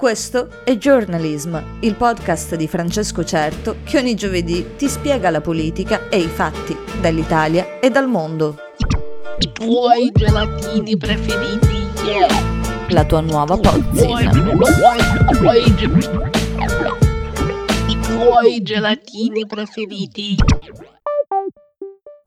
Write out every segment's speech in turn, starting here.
Questo è Journalism, il podcast di Francesco Certo che ogni giovedì ti spiega la politica e i fatti dall'Italia e dal mondo. I tuoi gelatini preferiti, yeah. La tua nuova pozzina. I tuoi gelatini preferiti.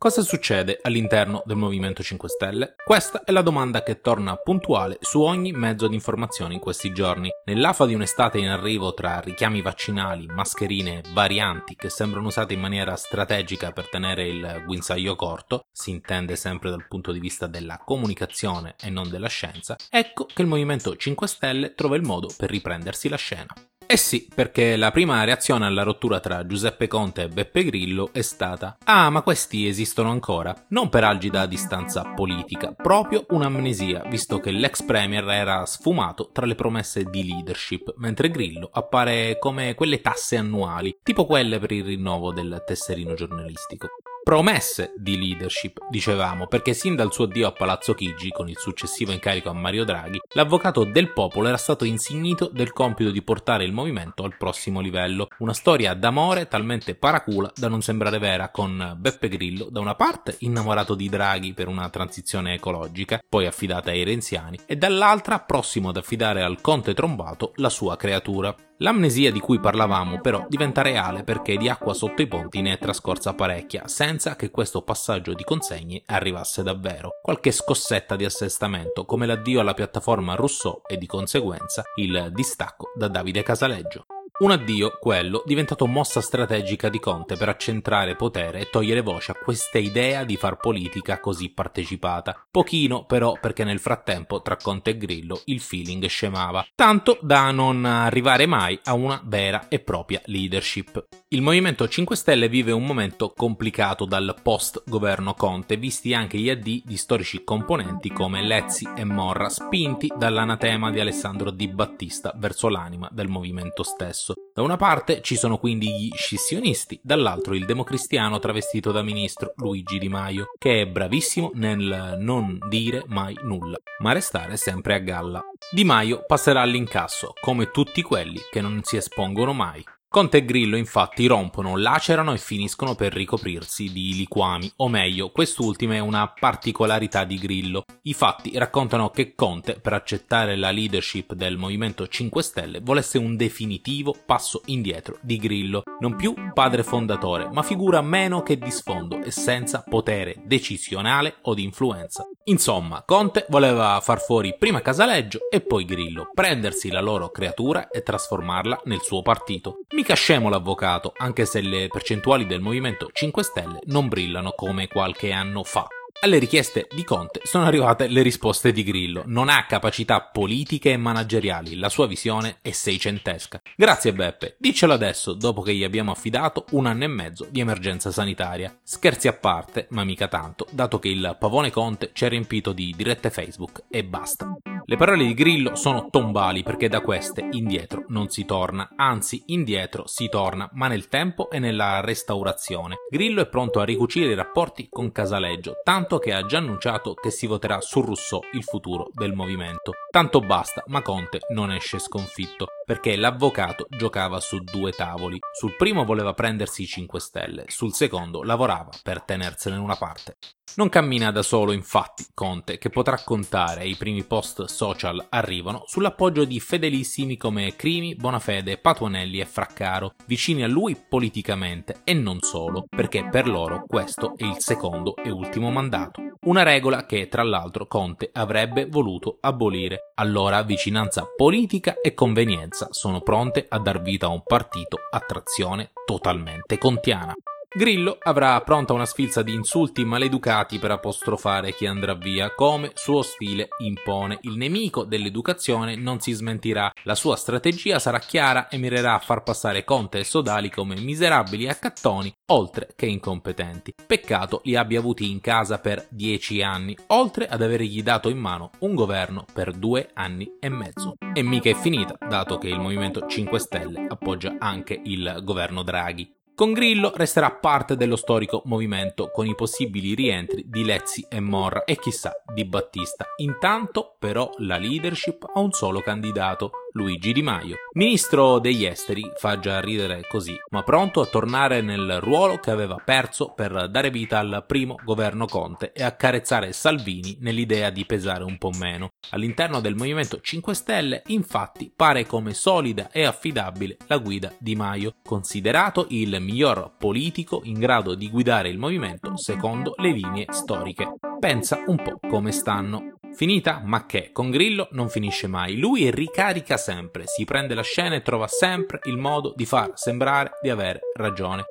Cosa succede all'interno del Movimento 5 Stelle? Questa è la domanda che torna puntuale su ogni mezzo di informazione in questi giorni. Nell'afa di un'estate in arrivo tra richiami vaccinali, mascherine varianti che sembrano usate in maniera strategica per tenere il guinzaglio corto, si intende sempre dal punto di vista della comunicazione e non della scienza, ecco che il Movimento 5 Stelle trova il modo per riprendersi la scena. Eh sì, perché la prima reazione alla rottura tra Giuseppe Conte e Beppe Grillo è stata Ah, ma questi esistono ancora? Non per algida distanza politica, proprio un'amnesia, visto che l'ex premier era sfumato tra le promesse di leadership, mentre Grillo appare come quelle tasse annuali, tipo quelle per il rinnovo del tesserino giornalistico. Promesse di leadership, dicevamo, perché sin dal suo addio a Palazzo Chigi, con il successivo incarico a Mario Draghi, l'avvocato del popolo era stato insignito del compito di portare il movimento al prossimo livello. Una storia d'amore talmente paracula da non sembrare vera, con Beppe Grillo da una parte innamorato di Draghi per una transizione ecologica, poi affidata ai renziani, e dall'altra prossimo ad affidare al conte trombato la sua creatura. L'amnesia di cui parlavamo però diventa reale perché di acqua sotto i ponti ne è trascorsa parecchia, senza che questo passaggio di consegne arrivasse davvero. Qualche scossetta di assestamento, come l'addio alla piattaforma Rousseau e di conseguenza il distacco da Davide Casaleggio. Un addio, quello, diventato mossa strategica di Conte per accentrare potere e togliere voce a questa idea di far politica così partecipata. Pochino, però, perché nel frattempo tra Conte e Grillo il feeling scemava, tanto da non arrivare mai a una vera e propria leadership. Il Movimento 5 Stelle vive un momento complicato dal post-governo Conte, visti anche gli addii di storici componenti come Lezzi e Morra, spinti dall'anatema di Alessandro Di Battista verso l'anima del movimento stesso. Da una parte ci sono quindi gli scissionisti, dall'altro il democristiano travestito da ministro Luigi Di Maio, che è bravissimo nel non dire mai nulla, ma restare sempre a galla. Di Maio passerà all'incasso, come tutti quelli che non si espongono mai. Conte e Grillo infatti rompono, lacerano e finiscono per ricoprirsi di liquami, o meglio, quest'ultima è una particolarità di Grillo. I fatti raccontano che Conte, per accettare la leadership del Movimento 5 Stelle, volesse un definitivo passo indietro di Grillo, non più padre fondatore, ma figura meno che di sfondo e senza potere decisionale o di influenza. Insomma, Conte voleva far fuori prima Casaleggio e poi Grillo, prendersi la loro creatura e trasformarla nel suo partito. Mica scemo l'avvocato, anche se le percentuali del Movimento 5 Stelle non brillano come qualche anno fa. Alle richieste di Conte sono arrivate le risposte di Grillo. Non ha capacità politiche e manageriali, la sua visione è seicentesca. Grazie Beppe, diccelo adesso, dopo che gli abbiamo affidato un anno e mezzo di emergenza sanitaria. Scherzi a parte, ma mica tanto, dato che il pavone Conte ci ha riempito di dirette Facebook e basta. Le parole di Grillo sono tombali perché da queste indietro non si torna, anzi indietro si torna, ma nel tempo e nella restaurazione. Grillo è pronto a ricucire i rapporti con Casaleggio, tanto che ha già annunciato che si voterà su Rousseau il futuro del movimento. Tanto basta, ma Conte non esce sconfitto, perché l'avvocato giocava su due tavoli. Sul primo voleva prendersi i 5 stelle, sul secondo lavorava per tenersene una parte. Non cammina da solo, infatti, Conte, che potrà contare, i primi post social arrivano, sull'appoggio di fedelissimi come Crimi, Bonafede, Patuanelli e Fraccaro, vicini a lui politicamente e non solo, perché per loro questo è il secondo e ultimo mandato. Una regola che, tra l'altro, Conte avrebbe voluto abolire. Allora vicinanza politica e convenienza sono pronte a dar vita a un partito a trazione totalmente contiana. Grillo avrà pronta una sfilza di insulti maleducati per apostrofare chi andrà via, come suo stile impone. Il nemico dell'educazione non si smentirà, la sua strategia sarà chiara e mirerà a far passare Conte e Sodali come miserabili accattoni, oltre che incompetenti. Peccato li abbia avuti in casa per dieci anni, oltre ad avergli dato in mano un governo per due anni e mezzo. E mica è finita, dato che il Movimento 5 Stelle appoggia anche il governo Draghi. Con Grillo resterà parte dello storico movimento con i possibili rientri di Lezzi e Morra e chissà di Battista. Intanto però la leadership ha un solo candidato, Luigi Di Maio. Ministro degli esteri, fa già ridere così, ma pronto a tornare nel ruolo che aveva perso per dare vita al primo governo Conte e accarezzare Salvini nell'idea di pesare un po' meno. All'interno del Movimento 5 Stelle, infatti, pare come solida e affidabile la guida Di Maio, considerato il miglior politico in grado di guidare il movimento secondo le linee storiche. Pensa un po' come stanno. Finita? Ma che? Con Grillo non finisce mai. Lui ricarica sempre, si prende la scena e trova sempre il modo di far sembrare di avere ragione.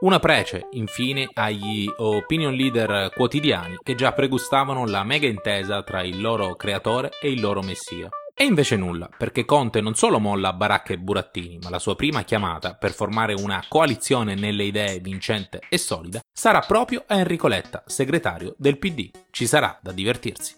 Una prece, infine, agli opinion leader quotidiani che già pregustavano la mega intesa tra il loro creatore e il loro messia. E invece nulla, perché Conte non solo molla Baracca e Burattini, ma la sua prima chiamata per formare una coalizione nelle idee vincente e solida sarà proprio Enrico Letta, segretario del PD. Ci sarà da divertirsi.